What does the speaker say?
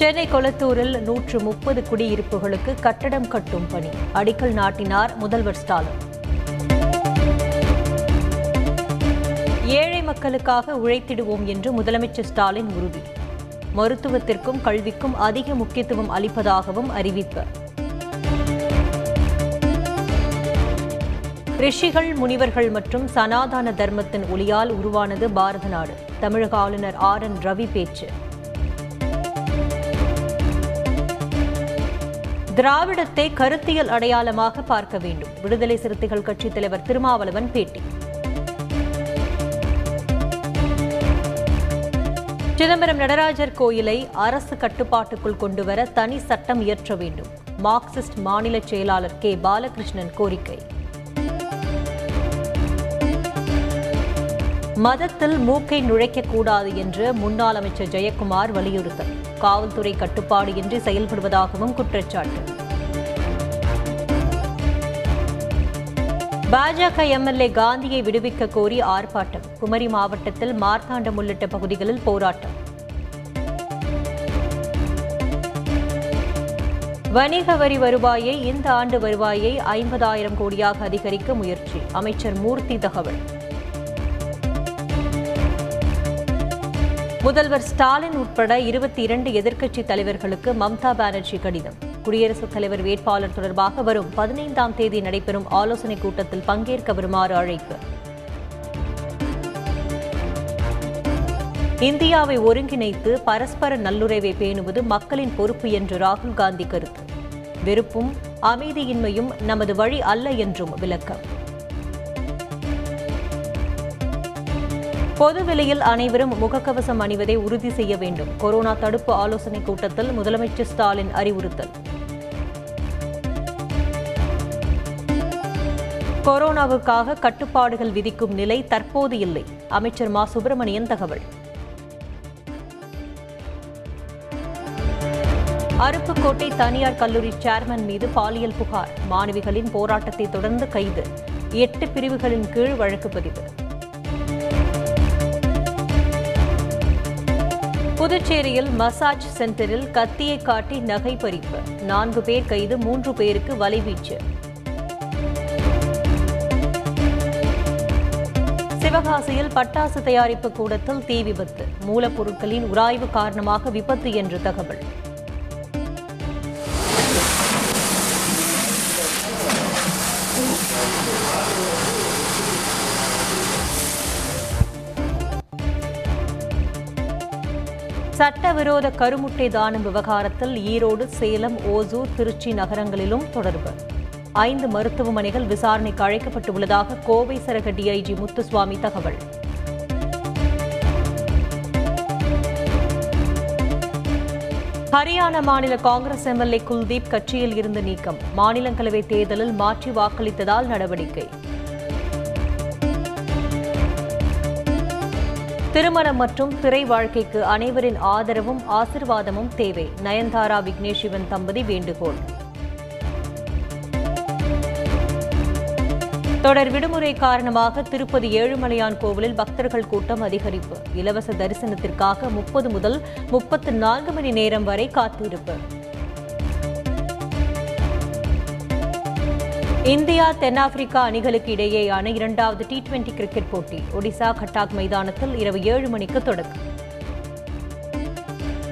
சென்னை கொளத்தூரில் நூற்று முப்பது குடியிருப்புகளுக்கு கட்டடம் கட்டும் பணி. அடிக்கல் நாட்டினார் முதல்வர் ஸ்டாலின். ஏழை மக்களுக்காக உழைத்திடுவோம் என்று முதலமைச்சர் ஸ்டாலின் உறுதி. மருத்துவத்திற்கும் கல்விக்கும் அதிக முக்கியத்துவம் அளிப்பதாகவும் அறிவிப்பு. ரிஷிகள் முனிவர்கள் மற்றும் சனாதன தர்மத்தின் ஒளியால் உருவானது பாரத நாடு. தமிழக ஆளுநர் ஆர் என் ரவி பேச்சு. திராவிடத்தை கருத்தியல் அடையாளமாக பார்க்க வேண்டும். விடுதலை சிறுத்தைகள் கட்சித் தலைவர் திருமாவளவன் பேட்டி. சிதம்பரம் நடராஜர் கோயிலை அரசு கட்டுப்பாட்டுக்குள் கொண்டுவர தனி சட்டம் இயற்ற வேண்டும். மார்க்சிஸ்ட் மாநில செயலாளர் கே. பாலகிருஷ்ணன் கோரிக்கை. மதத்தில் மூக்கை நுழைக்கக்கூடாது என்று முன்னாள் அமைச்சர் ஜெயக்குமார் வலியுறுத்தல். காவல்துறை கட்டுப்பாடு இன்றி செயல்படுவதாகவும் குற்றச்சாட்டு. பாஜக எம்எல்ஏ காந்தியை விடுவிக்க கோரி ஆர்ப்பாட்டம். குமரி மாவட்டத்தில் மார்த்தாண்டம் உள்ளிட்ட பகுதிகளில் போராட்டம். வணிக வரி வருவாயை இந்த ஆண்டு வருவாயை ஐம்பதாயிரம் கோடியாக அதிகரிக்க முயற்சி. அமைச்சர் மூர்த்தி தகவல். முதல்வர் ஸ்டாலின் உட்பட இருபத்தி இரண்டு எதிர்க்கட்சி தலைவர்களுக்கு மம்தா பானர்ஜி கடிதம். குடியரசுத் தலைவர் வேட்பாளர் தொடர்பாக வரும் பதினைந்தாம் தேதி நடைபெறும் ஆலோசனைக் கூட்டத்தில் பங்கேற்க வருமாறு அழைப்பு. இந்தியாவை ஒருங்கிணைத்து பரஸ்பர நல்லுறவை பேணுவது மக்களின் பொறுப்பு என்று ராகுல் காந்தி கருத்து. வெறுப்பும் அமைதியின்மையும் நமது வழி அல்ல என்றும் விளக்கம். பொது வெளியில் அனைவரும் முகக்கவசம் அணிவதை உறுதி செய்ய வேண்டும். கொரோனா தடுப்பு ஆலோசனைக் கூட்டத்தில் முதலமைச்சர் ஸ்டாலின் அறிவுறுத்தல். கொரோனாவுக்காக கட்டுப்பாடுகள் விதிக்கும் நிலை தற்போது இல்லை. அமைச்சர் மா. சுப்பிரமணியன் தகவல். அருப்புக்கோட்டை தனியார் கல்லூரி சேர்மன் மீது பாலியல் புகார். மாணவிகளின் போராட்டத்தை தொடர்ந்து கைது. எட்டு பிரிவுகளின் கீழ் வழக்கு பதிவு. புதுச்சேரியில் மசாஜ் சென்டரில் கத்தியை காட்டி நகை பறிப்பு. நான்கு பேர் கைது மூன்று பேருக்கு வலைவீச்சு சிவகாசியில் பட்டாசு தயாரிப்பு கூடத்தில் தீ விபத்து. மூலப்பொருட்களின் உராய்வு காரணமாக விபத்து என்று தகவல். சட்டவிரோத கருமுட்டை தானம் விவகாரத்தில் ஈரோடு சேலம் ஓசூர் திருச்சி நகரங்களிலும் தொடர்பு. ஐந்து மருத்துவமனைகள் விசாரணைக்கு அழைக்கப்பட்டுள்ளதாக கோவை சரக டிஐஜி முத்துசுவாமி தகவல். ஹரியானா மாநில காங்கிரஸ் எம்எல்ஏ குல்தீப் கட்சியில் இருந்து நீக்கம். மாநிலங்களவை தேர்தலில் மாற்றி வாக்களித்ததால் நடவடிக்கை. திருமணம் மற்றும் திரை வாழ்க்கைக்கு அனைவரின் ஆதரவும் ஆசிர்வாதமும் தேவை. நயன்தாரா விக்னேஷ் சிவன் தம்பதி வேண்டுகோள். தொடர் விடுமுறை காரணமாக திருப்பதி ஏழுமலையான் கோவிலில் பக்தர்கள் கூட்டம் அதிகரிப்பு. இலவச தரிசனத்திற்காக முப்பது முதல் முப்பத்து நான்கு மணி நேரம் வரை காத்திருப்பு. இந்தியா தென்னாப்பிரிக்கா அணிகளுக்கு இடையேயான இரண்டாவது டி டுவெண்டி கிரிக்கெட் போட்டி. ஒடிசா கட்டாக் மைதானத்தில் இரவு ஏழு மணிக்கு தொடக்கம்.